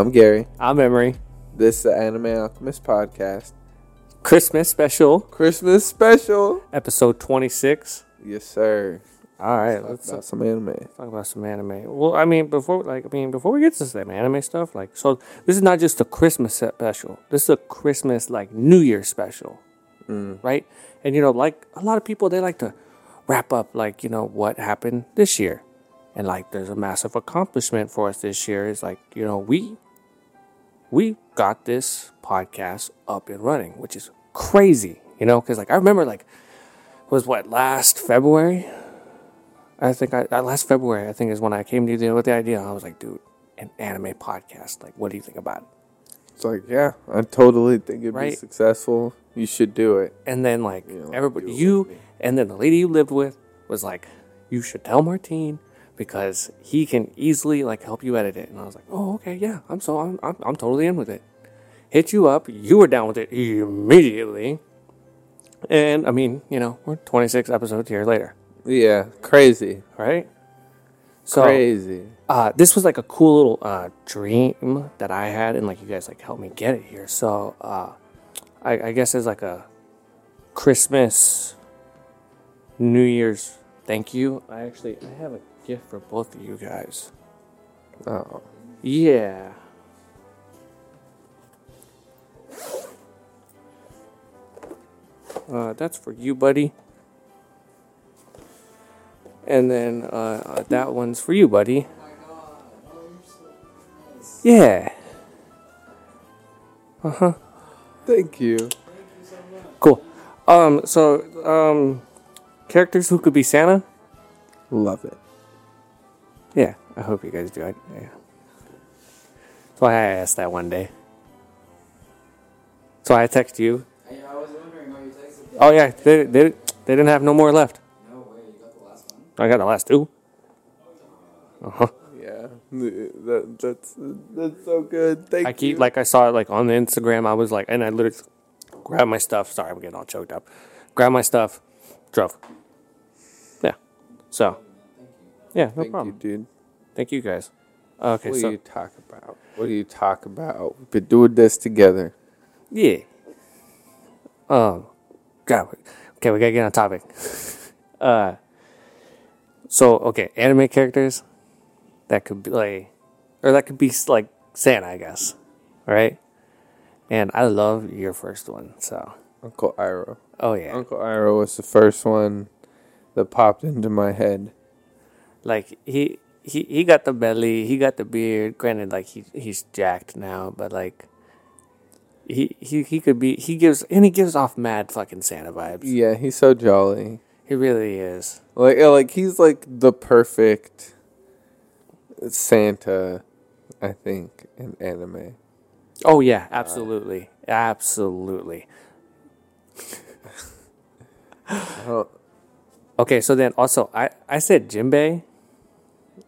I'm Gary. I'm Emery. This is the Anime Alchemist podcast. Christmas special, Christmas special. episode 26. Yes, sir. All right, Let's let's about some anime. talk about some anime. Well, I mean, before like I mean, before we get to some anime stuff, like so, this is not just a Christmas special. This is a Christmas like New Year special, mm. right? And you know, like a lot of people, they like to wrap up like you know what happened this year, and like there's a massive accomplishment for us this year. Is like you know we we got this podcast up and running, which is crazy, you know, because like I remember like it was what last February. I think I, uh, last February I think is when I came to you with the idea. I was like, dude, an anime podcast. Like, what do you think about it? It's like, yeah, I totally think it'd be successful. You should do it. And then like You know, everybody, you and then the lady you lived with was like, you should tell Martine because he can easily like help you edit it. And I was like, oh okay, yeah, I'm so I'm I'm, I'm totally in with it. Hit you up, you were down with it immediately. And I mean, you know, we're 26 episodes here later, Yeah, crazy. right? So crazy. uh, this was like a cool little uh, dream that I had, and like you guys like helped me get it here. So uh, I, I guess it's like a Christmas, New Year's thank you. I actually I have a gift for both of you guys. Oh, Yeah. Uh, that's for you, buddy. And then uh, uh, that one's for you, buddy. Yeah. Uh huh. thank you. Cool. Um. So, um, characters who could be Santa. Love it. Yeah. I hope you guys do. I, yeah. That's why I asked that one day. So I text you. Yeah, I was wondering why you texted that. Oh yeah, they they they didn't have no more left. No way, you got the last one? I got the last two. Uh huh. Yeah, that, that's that's so good. Thank I keep you. like I saw it like on the Instagram. I was like, and I literally grabbed my stuff. Sorry, I'm getting all choked up. Grabbed my stuff, drove. Yeah. So. Yeah, no Thank problem. you, dude. Thank you guys. Okay, What do you talk about? What do you talk about? We've been doing this together. yeah. Um, God, okay, we gotta get on topic. uh, so okay, anime characters that could be like, or that could be like Santa, I guess. Right. And I love your first one, so Uncle Iroh. oh yeah, Uncle Iroh was the first one that popped into my head. Like he he he got the belly, he got the beard. Granted, like he he's jacked now, but like he he he could be he gives and he gives off mad fucking Santa vibes. Yeah, he's so jolly. He really is. Like, uh, like he's like the perfect Santa, I think, in anime. Oh yeah, absolutely, absolutely. Oh, Okay, so then also I I said Jimbei.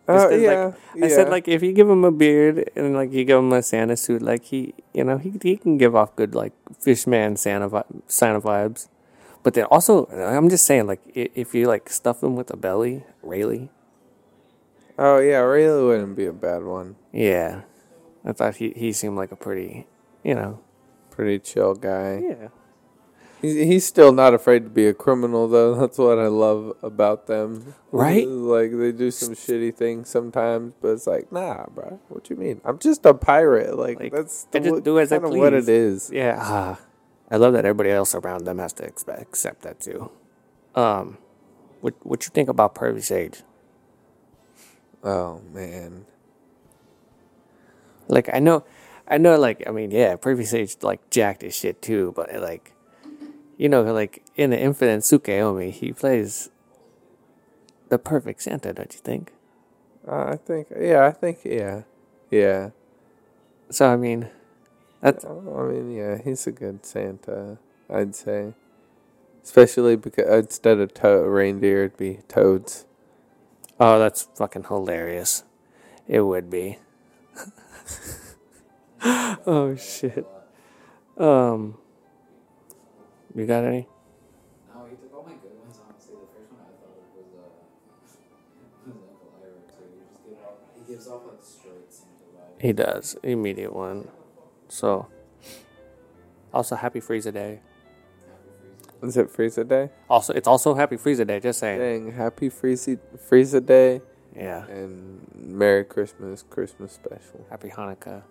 Oh yeah, like, I said like if you give him a beard and like you give him a Santa suit, like he you know he he can give off good like fishman Santa vi- Santa vibes. But then also I'm just saying like if you like stuff him with a belly, Rayleigh, oh yeah, really wouldn't be a bad one. yeah, I thought he he seemed like a pretty you know Pretty chill guy. yeah He's, still not afraid to be a criminal though. That's what I love about them. Right? Like they do some shitty things sometimes, but it's like, nah, bro. What you mean? I'm just a pirate. Like, Like, that's I just what, do as I of what it please. is. yeah. ah, I love that everybody else around them has to expect, accept that too. Um, what what you think about Pervy Sage? Oh man. Like I know, I know. Like I mean, yeah, Pervy Sage like jacked his shit too. But like, you know, like in the Infinite Tsukuyomi, he plays the perfect Santa, don't you think? Uh, I think. Yeah, I think. Yeah, yeah. So I mean, that's Oh, I mean, yeah, he's a good Santa, I'd say. Especially because instead of to- reindeer, it'd be toads. oh, that's fucking hilarious. It would be. oh shit. Um, you got any? No, he took all my good ones, honestly. The first one I thought of was, uh, was Uncle Iroh, too. He just give off, he gives off, like, straight Santa vibes. He does immediate one. So, also happy Frieza Day. Is it Frieza Day? Also, it's also happy Frieza Day. Just saying. Dang, happy Frieza Frieza Day Yeah. and Merry Christmas, Christmas special. Happy Hanukkah.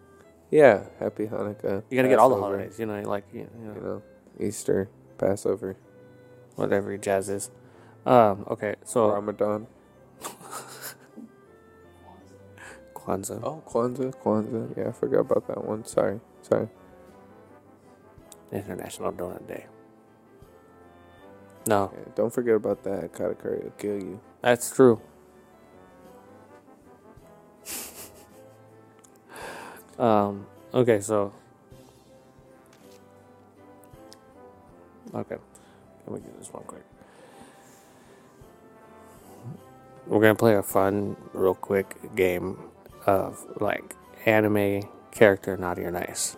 Yeah, happy Hanukkah. You gotta get all the Passover, holidays. You know, like you know, You know, Easter, Passover, whatever jazz is. Um. Okay. So Ramadan. Kwanzaa. Oh, Kwanzaa, Kwanzaa. Yeah, I forgot about that one. Sorry, sorry. International Donut Day. No, Yeah, don't forget about that. Katakuri will kill you. that's true. um. Okay. So. Okay. Let me do this one quick. We're gonna play a fun, real quick game of like anime character naughty or nice.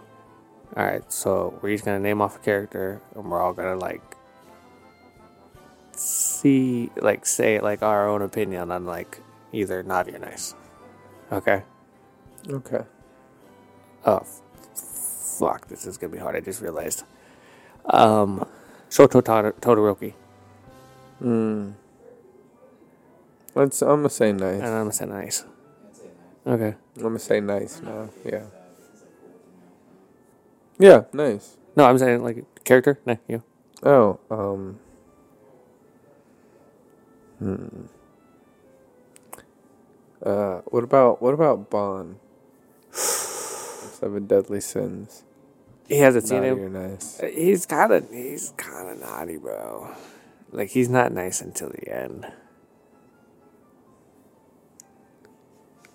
All right, so we're each gonna name off a character, and we're all gonna like see, like say like our own opinion on like either naughty or nice. Okay. Okay. Oh, f- fuck! This is gonna be hard. I just realized. Um, Shoto Tod- Todoroki, Hmm. Let's. I'm gonna say nice. and. I'm gonna say nice. I'd say that. Okay. I'm gonna say nice now. Yeah. He's like cool to me. Yeah, nice. No, I'm saying like character. No, you. Oh, um. Hmm. Uh, what about what about Ban? Seven Deadly Sins. He hasn't seen Naughty him. or nice? He's kind of he's kind of naughty, bro. Like he's not nice until the end.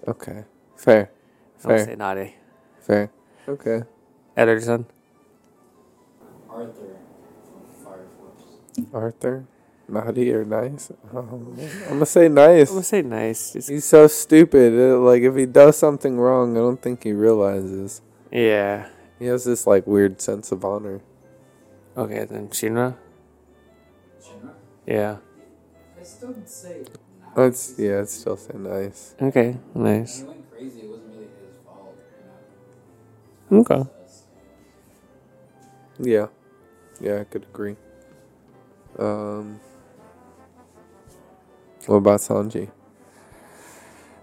Okay, fair, I would fair, say naughty. fair. Okay. Ederson. Arthur from Fire Force. Arthur, naughty or nice? Oh. I'm gonna say nice. I would say nice. Just, He's so stupid. Uh, Like if he does something wrong, I don't think he realizes. yeah. He has this like weird sense of honor. Okay, then Shinra. Shinra? Yeah. I still would say. That's yeah, it's still say nice. Okay, nice. he went crazy, it wasn't really his fault. Okay. Yeah, yeah, I could agree. Um, what about Sanji?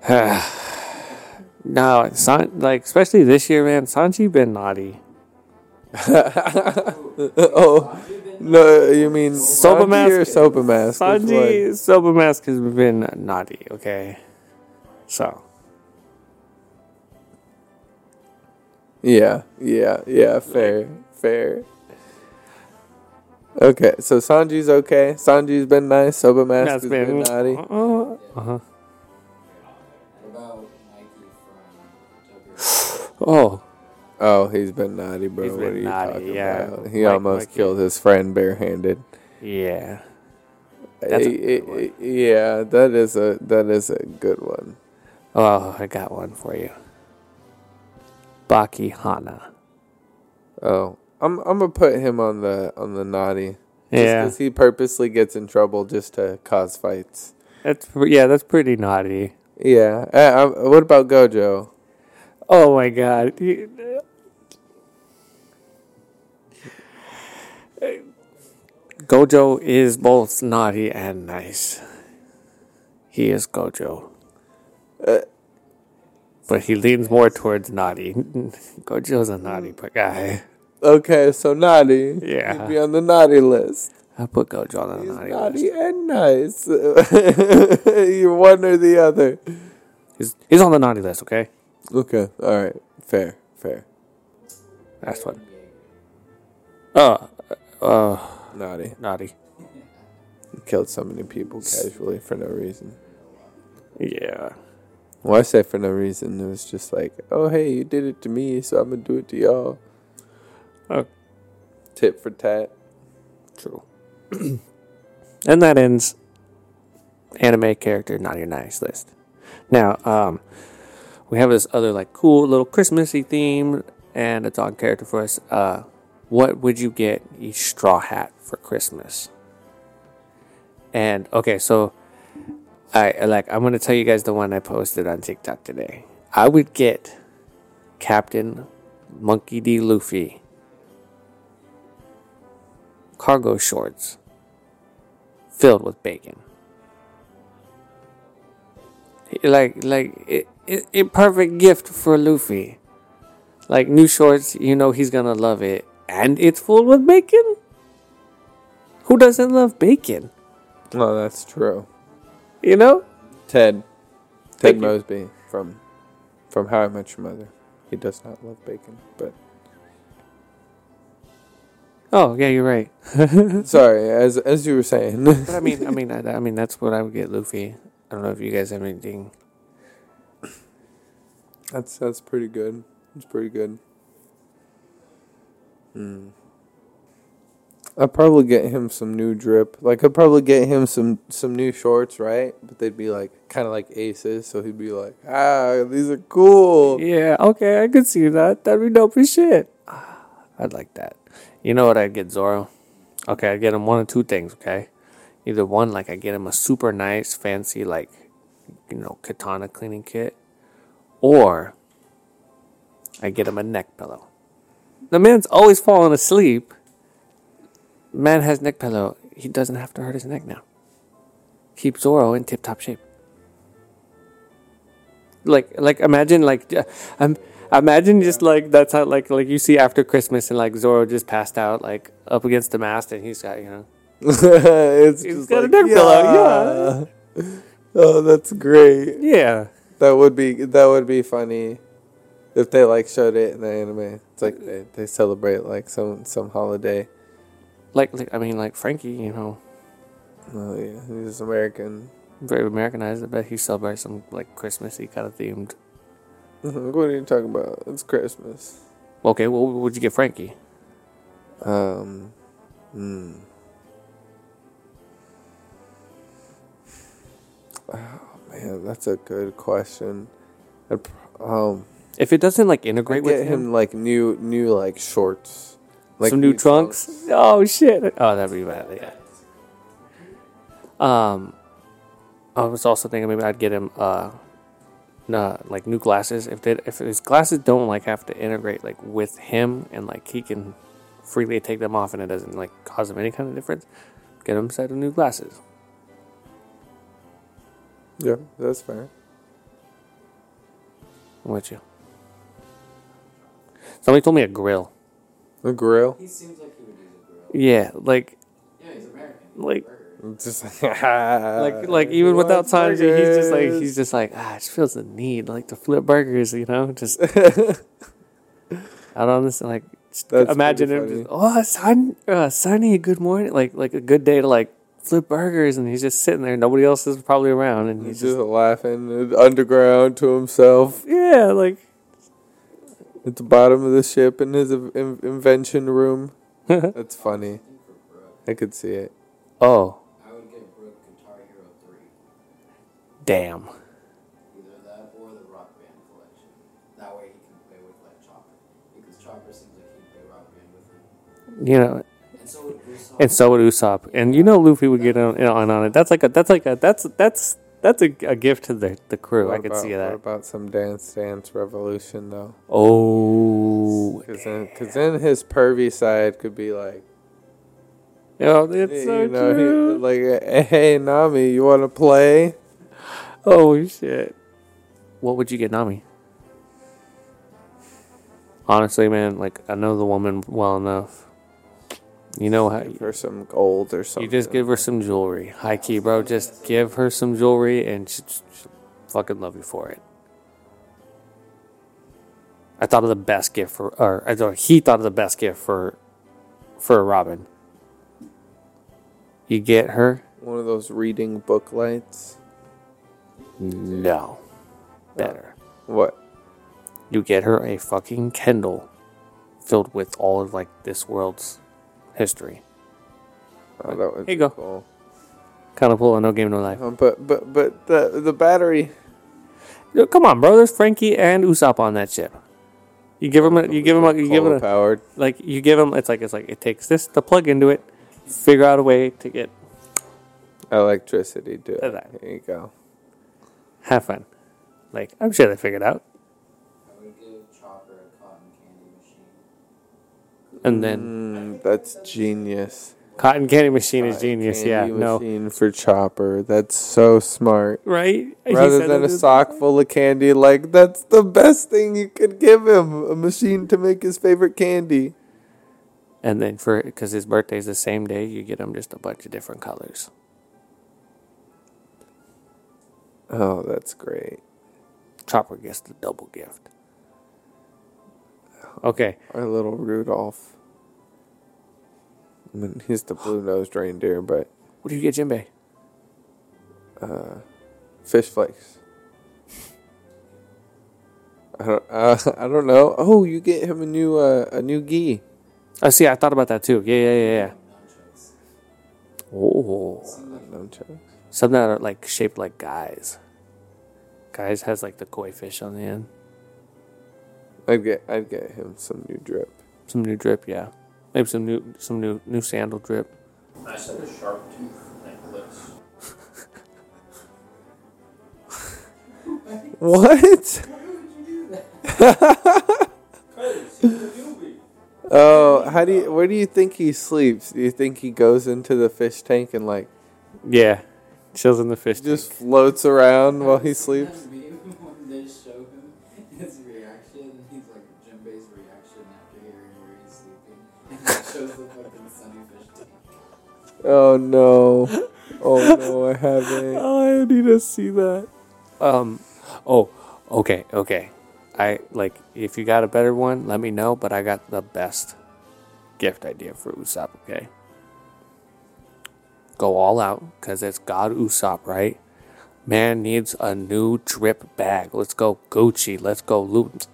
no, San, like especially this year, man. Sanji been naughty. oh no, you mean Soba Sanji or Mask- Soba Mask? Sanji Soba Mask has been naughty. Okay, so? Yeah, yeah, yeah. Fair, fair. Okay, so Sanji's okay. Sanji's been nice. Soba Mask has been, naughty. Uh Oh, Oh, he's been naughty, bro. He's what are you naughty, talking yeah. about? He Mike- almost Mikey. killed his friend barehanded. yeah. That's a yeah, that is a that is a good one. Oh, I got one for you. Baki Hanma. Oh, I'm I'm gonna put him on the on the naughty. Yeah, because he purposely gets in trouble just to cause fights. that's yeah, that's pretty naughty. Yeah. Uh, what about Gojo? Oh my god. Gojo is both naughty and nice. He is Gojo. Uh, But he leans more towards naughty. Gojo's a naughty guy. Okay, so naughty. Yeah. He'd be on the naughty list. I put Gojo on the naughty list. He's naughty, naughty list. and nice. You're one or the other. He's, he's on the naughty list, okay? Okay. All right. Fair. Fair. That's one. Oh, uh, Naughty. naughty. Killed so many people casually for no reason. Yeah. Well, I say for no reason. It was just like, oh, hey, you did it to me, so I'm going to do it to y'all. Oh. Tit for tat. True. and that ends anime character naughty or nice list. Now, um, we have this other like cool little Christmassy theme, and a dog character for us. Uh, what would you get each straw hat for Christmas? And okay, so I like I'm gonna tell you guys the one I posted on TikTok today. I would get Captain Monkey D. Luffy. Cargo shorts filled with bacon. Like, like, it, it perfect gift for Luffy. Like, new shorts, you know he's gonna love it. And it's full with bacon? Who doesn't love bacon? Oh, that's true. You know? Ted. Ted. Mosby from from How I Met Your Mother. He does not love bacon, but Oh, yeah, you're right. sorry, as as you were saying. But I mean, I mean, I, I mean, that's what I would get Luffy. I don't know if you guys have anything. That's that's pretty good. It's pretty good. Hmm. I'd probably get him some new drip. Like I'd probably get him some some new shorts, right? But they'd be like kind of like aces, so he'd be like, "Ah, these are cool." Yeah, okay, I could see that. That'd be dope as shit. I'd like that. You know what I'd get Zoro? Okay, I'd get him one of two things, okay? Either one, like I get him a super nice, fancy, like, you know, katana cleaning kit, or I get him a neck pillow. The man's always falling asleep. Man has neck pillow. He doesn't have to hurt his neck now. Keep Zoro in tip top shape. Like, like imagine like, um, imagine just like that's how like like you see after Christmas and like Zoro just passed out like up against the mast and he's got you know it's He's just got a like, neck pillow, yeah. Oh, that's great. yeah That would be that would be funny if they like showed it in the anime. It's like they, they celebrate like some some holiday. like like I mean like Franky you know Oh yeah, he's American. very Americanized. I bet he celebrates some like Christmassy kind of themed. what are you talking about? It's Christmas. Okay, well, what would you get Franky? Um, hmm. Oh man, that's a good question. Um, If it doesn't like integrate with him him, like new new like shorts, like some new trunks. Oh shit! Oh, that'd be bad. Yeah. Um, I was also thinking maybe I'd get him uh, nah, like new glasses. If they if his glasses don't like have to integrate like with him and like he can freely take them off and it doesn't like cause him any kind of difference, get him a set of new glasses. Yeah, that's fair. I'm with you. Somebody told me a grill. A grill. He seems like he would use a grill. Yeah, like Yeah, he's American. Like- Just like like even without Sanji, he's just like he's just like ah, it just feels the need like to flip burgers, you know, just out on this like just imagine him just oh Sun uh, Sunny, good morning, like like a good day to like flip burgers, and he's just sitting there, nobody else is probably around, and He's he's just just laughing underground to himself yeah, like at the bottom of the ship in his in- invention room. That's funny. I think for Brook, I could see it. oh I would get Brook Guitar Hero 3. damn, Either that or the Rock Band collection. That way he can play with like Chopper. Because Chopper seems like he'd play Rock Band with him. you know, And so would Usopp. and so would Usopp, and you know Luffy would get on on, on it. That's like a that's like a that's that's that's a, a gift to the the crew. I could about- see What that. about some Dance Dance Revolution though? Oh, Because then, cause then his pervy side could be like, Yo, it's so you know, true. he, like, hey Nami, you want to play? oh shit. What would you get, Nami? Honestly, man, like I know the woman well enough. You know how Give her some gold or something. you just give her some jewelry. High key, bro. Just give her some jewelry, and she, she'll fucking love you for it. I thought of the best gift for, or I thought he thought of the best gift for, for Robin. You get her one of those reading book lights. no better. What? You get her a fucking Kindle filled with all of like this world's history. Oh, that would Here you go. cool. Kind of cool. No game, no life. Um, but but but the the battery. Yo, Come on, bro. There's Franky and Usopp on that ship. You give him a, you give him a, you give him a, powered. like you give him. It's like it's like it takes this to plug into it. Figure out a way to get electricity. Do it. Okay. Here you go. have fun. Like I'm sure they figured out. And then Mm, that's genius. cotton candy machine is genius. candy Yeah, no, machine for Chopper. That's so smart. right? He Rather said than a sock full of candy, like that's the best thing you could give him. A machine to make his favorite candy. And then for because his birthday's the same day, you get him just a bunch of different colors. Oh, that's great. Chopper gets the double gift. Okay, Our little Rudolph. I mean, he's the blue nosed reindeer, but what do you get, Jinbei? fish flakes. I don't. Uh, I don't know. Oh, you get him a new uh, a new gi. Oh, see, I thought about that too. Yeah, yeah, yeah, yeah. Oh, Nunchucks. something that are like shaped like guys. Guys has like the koi fish on the end. I'd get. I'd get him some new drip. Some new drip, yeah. Maybe some new, some new, new sandal drip. I said a sharp tooth necklace. What? Oh, how do you? Where do you think he sleeps? Do you think he goes into the fish tank and like Yeah, chills in the fish. Tank. Just floats around while he sleeps? Reaction after hearing where he's sleeping, shows the fucking sunny tank. Oh no! Oh no! I haven't. Oh, I need to see that. Um, oh, okay, okay. I like if you got a better one, let me know. But I got the best gift idea for Usopp. Okay, go all out because it's God Usopp, right? Man needs a new drip bag. Let's go Gucci. Let's go Louis.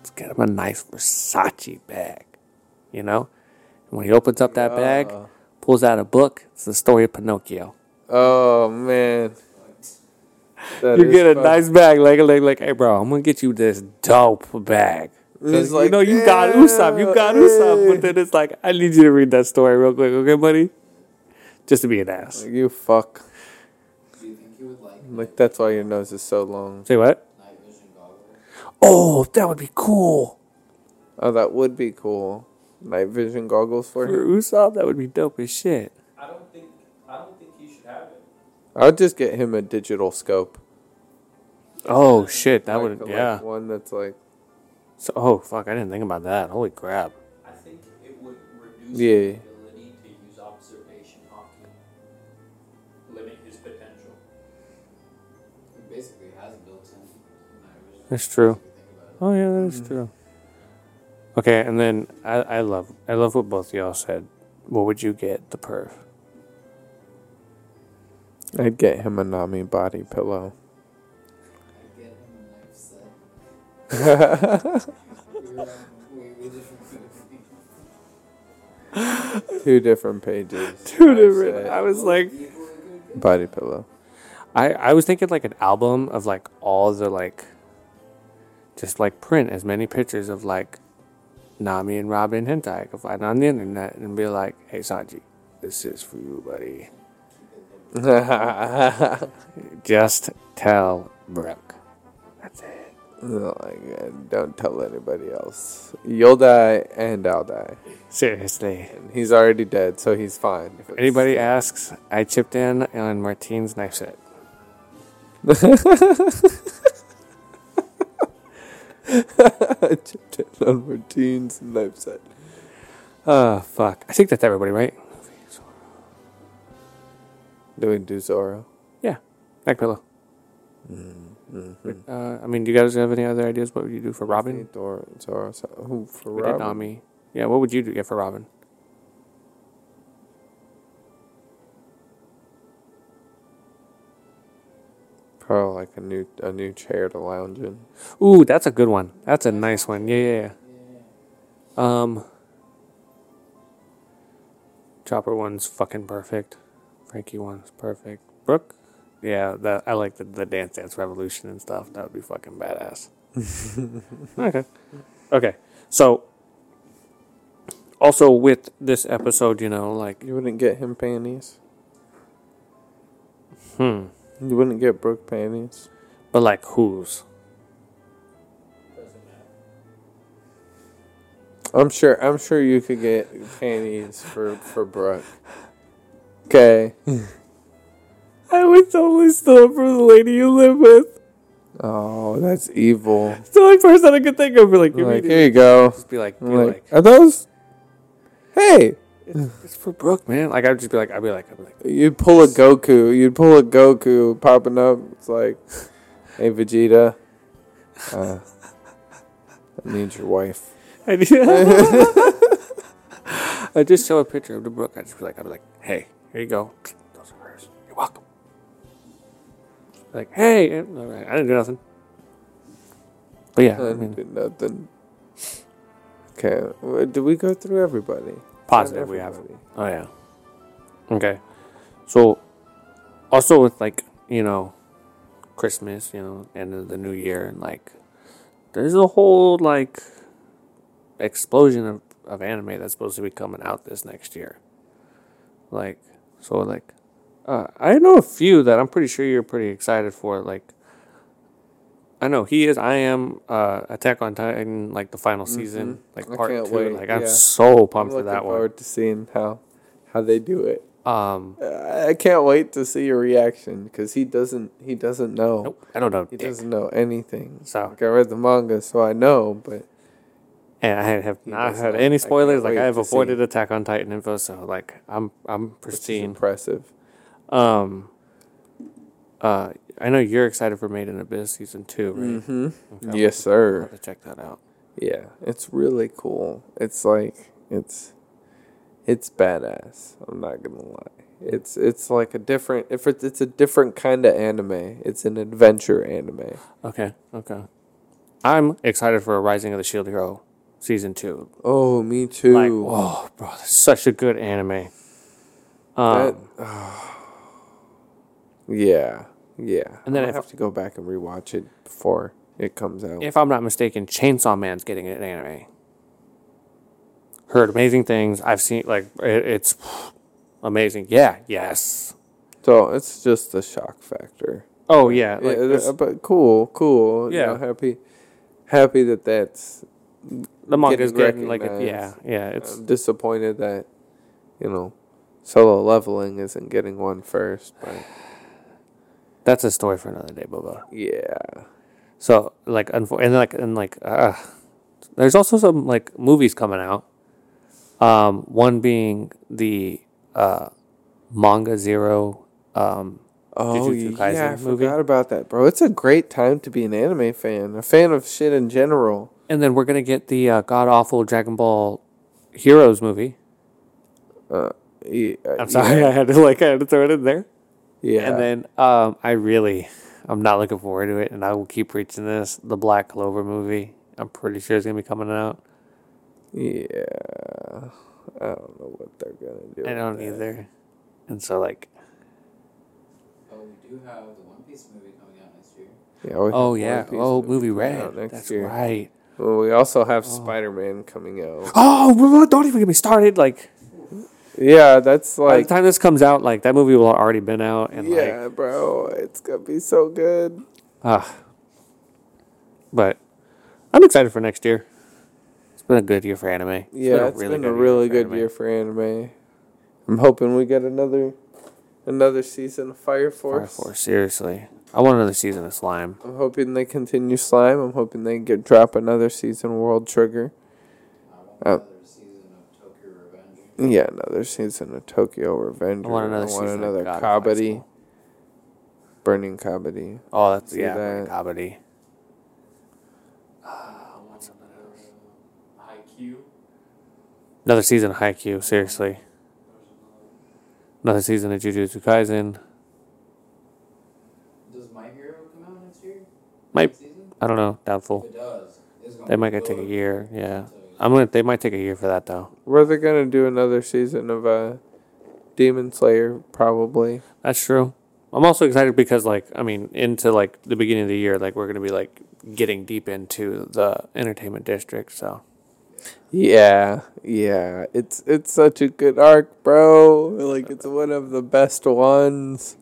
Let's get him a nice Versace bag. You know, and when he opens up that bag, Uh, pulls out a book. It's the story of Pinocchio. Oh man! That You get a fun. nice bag, like like like, hey bro, I'm gonna get you this dope bag. 'Cause He's you like, know you got Usopp, you got "Yeah, Usopp, hey." but then it's like I need you to read that story real quick, okay, buddy? Just to be an ass. You fuck! Do you think he would like Like that's why your nose is so long. Say what? Night vision goggles? Oh, that would be cool Oh, that would be cool. Night vision goggles for for him. Usopp. That would be dope as shit. I don't think I don't think he should have it. I'd just get him a digital scope. Oh shit, that Like- would like yeah. one that's like So oh fuck, I didn't think about that. Holy crap. I think it would reduce Yeah. his ability to use observation haki. Limit his potential. He basically has built-in. That's true. Oh yeah, that is mm-hmm. true. Okay, and then I, I love I love what both y'all said. What would you get the perf? I'd get him a Nami body pillow. I'd get him a knife set. we were on completely different movies. Two different pages. Two different. I was like, body pillow. I I was thinking like an album of like all the like, just like print as many pictures of like, Nami and Robin hentai I could find on the internet and be like, hey Sanji, this is for you, buddy. Just tell Brook. That's it. like, uh, don't tell anybody else. You'll die and I'll die. Seriously. And he's already dead, so he's fine. If Anybody asks, I chipped in on Martine's knife set. chipped in on Martine's knife set. Oh fuck. I think that's everybody, right? Do we do Zoro? Yeah. Back pillow. Uh, I mean, do you guys have any other ideas? What would you do for Robin? Zoro, Zoro, so- who for Robin? Nami. Yeah, what would you do get for Robin? Probably like a new a new chair to lounge in. Ooh, that's a good one. That's a nice one. Yeah, yeah, yeah. Um, Chopper one's fucking perfect. Franky one's perfect. Brook, yeah, that I like the, the Dance Dance Revolution and stuff. That would be fucking badass. okay, okay. So, also with this episode, you know, like, You wouldn't get him panties. hmm, You wouldn't get Brook panties. but like whose? I'm sure. I'm sure you could get panties for for Brook. Okay. I would totally steal it from the lady you live with. Oh, that's evil. It's the only person I could think of. Be like, like, here you go. just be like, be like, like, are those? Hey, it's for Brook, man. Like I'd just be like, I'd be like, I'd be like, you'd pull a Goku. You'd pull a Goku popping up. It's like, hey Vegeta, uh, I need your wife. I I just show a picture of the Brook. I'd just be like, I'd be like, hey, here you go. Those are hers. You're welcome. Like, hey, and- all right, I didn't do nothing. But yeah, I I mean, did nothing. Okay, well, did we go through everybody? Positive we have. everybody. Oh yeah. Okay. So, also with like you know, Christmas, you know, end of the new year, and like, there's a whole like explosion of, of anime that's supposed to be coming out this next year. Like, so like, uh, I know a few that I'm pretty sure you're pretty excited for. Like, I know he is. I am. Uh, Attack on Titan, like the final season, like Mm-hmm. I part two. wait, Like, I'm yeah. so I'm pumped for looking that one. Looking forward to seeing how how they do it. Um, Uh, I can't wait to see your reaction because he doesn't he doesn't know. nope, I don't know. He dick. doesn't know anything. So- like I read the manga, so I know. But And I have not had any I spoilers. Like I have see. avoided Attack on Titan info, so like I'm I'm pristine. impressive. Um, uh, I know you're excited for Made in Abyss season two, right? Mm-hmm. Okay, I'll Yes, have sir. to check that out. Yeah, it's really cool. It's like it's it's badass. I'm not gonna lie. It's it's like a different if it's it's a different kind of anime. It's an adventure anime. Okay, okay. I'm excited for Rising of the Shield Hero season two. Oh, me too. Like, oh, bro, that's such a good anime. Um, That- yeah, yeah. And then I have to go back and rewatch it before it comes out. if I'm not mistaken, Chainsaw Man's getting an anime. Heard amazing things. I've seen like it, it's amazing. Yeah. Yes. so it's just the shock factor. Oh yeah. Like yeah, uh, but cool, cool. Yeah. you know, happy, happy that that's. the manga's getting getting like a, yeah yeah it's I'm disappointed that, you know, solo leveling isn't getting one first. But that's a story for another day, Boba. yeah, So like unfor- and like and like uh, there's also some like movies coming out. Um, one being the uh, manga zero. Um, oh Jujutsu Kaisen yeah, I movie. forgot about that, bro. It's a great time to be an anime fan, a fan of shit in general. and then we're gonna get the uh, god awful Dragon Ball Heroes movie. Yeah, I'm sorry, I had to like I had to throw it in there. Yeah, And then um, I really, I'm not looking forward to it, and I will keep preaching this. The Black Clover movie. I'm pretty sure it's gonna be coming out. yeah. I don't know what they're gonna do. I don't that. either. And so like, Oh, we do have the One Piece movie coming out next year. Yeah, we have oh One yeah, oh movie coming Red. out next That's year. right. Well, we also have Spider Man coming out. Oh, don't even get me started. Like Yeah, that's like. by like the time this comes out, like that movie will have already been out, and like yeah, bro. It's gonna be so good. ah. But I'm excited for next year. It's been a good year for anime. It's Yeah, it's been a really good anime. year for anime. I'm hoping we get another another season of Fire Force. Fire Force. Seriously. I want another season of Slime. I'm hoping they continue Slime. I'm hoping they get drop another season of World Trigger. I want Oh. another season of Tokyo Revenge. Yeah, another season of Tokyo Revenge. I want another season of another God of Kabaddi. Burning Kabaddi. Oh, that's See yeah, that? comedy. Ah, what's something else? IQ. Another season of Haikyuu, seriously. Another season of Jujutsu Kaisen. Does My Hero come out next year? Might- Next season? I don't know, If doubtful. it does, it's gonna They be might gonna take a year, yeah. I'll tell you. I'm gonna. They might take a year for that though. Were they gonna do another season of uh, Demon Slayer? Probably. That's true. I'm also excited because, like, I mean, into like the beginning of the year, like we're gonna be like getting deep into the entertainment district. So Yeah, yeah. It's it's such a good arc, bro. Like it's one of the best ones.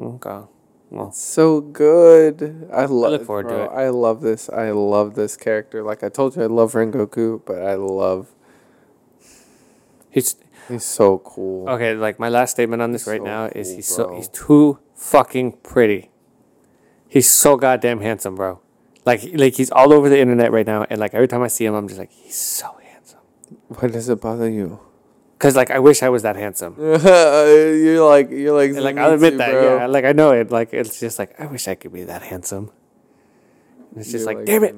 okay, Well, So good. I love. look forward to it. I love this. I love this character. Like I told you, I love Rengoku, but I love. he's He's so cool. okay. Like my last statement on this He's right so now is cool, he's so he's too fucking pretty. He's so goddamn handsome, bro. Like like he's all over the internet right now, and like every time I see him, I'm just like he's so handsome. Why does it bother you? Cause like I wish I was that handsome. you're like you're like And, like I'll admit too, that, bro. yeah. Like I know it. Like it's just like I wish I could be that handsome. And it's just You're like, damn it,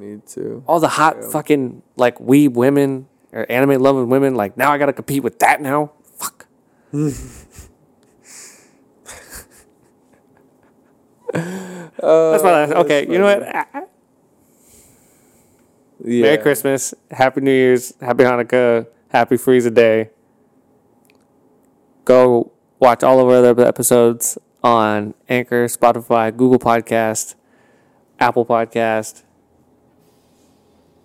all the hot Yeah. fucking like we women or anime loving women. Like now I gotta compete with that now. Fuck. That's my last. Okay, you know what? Ah, ah. Yeah. Merry Christmas, Happy New Year's, Happy Hanukkah, Happy Frieza Day. Go watch all of our other episodes on Anchor, Spotify, Google Podcast, Apple Podcast.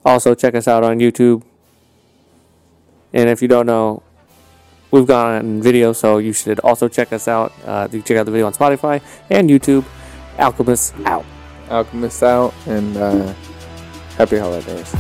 Also, check us out on YouTube. And if you don't know, we've gone on video, so you should also check us out. Uh, you check out the video on Spotify and YouTube. Alchemist out. Alchemist out and uh, happy holidays.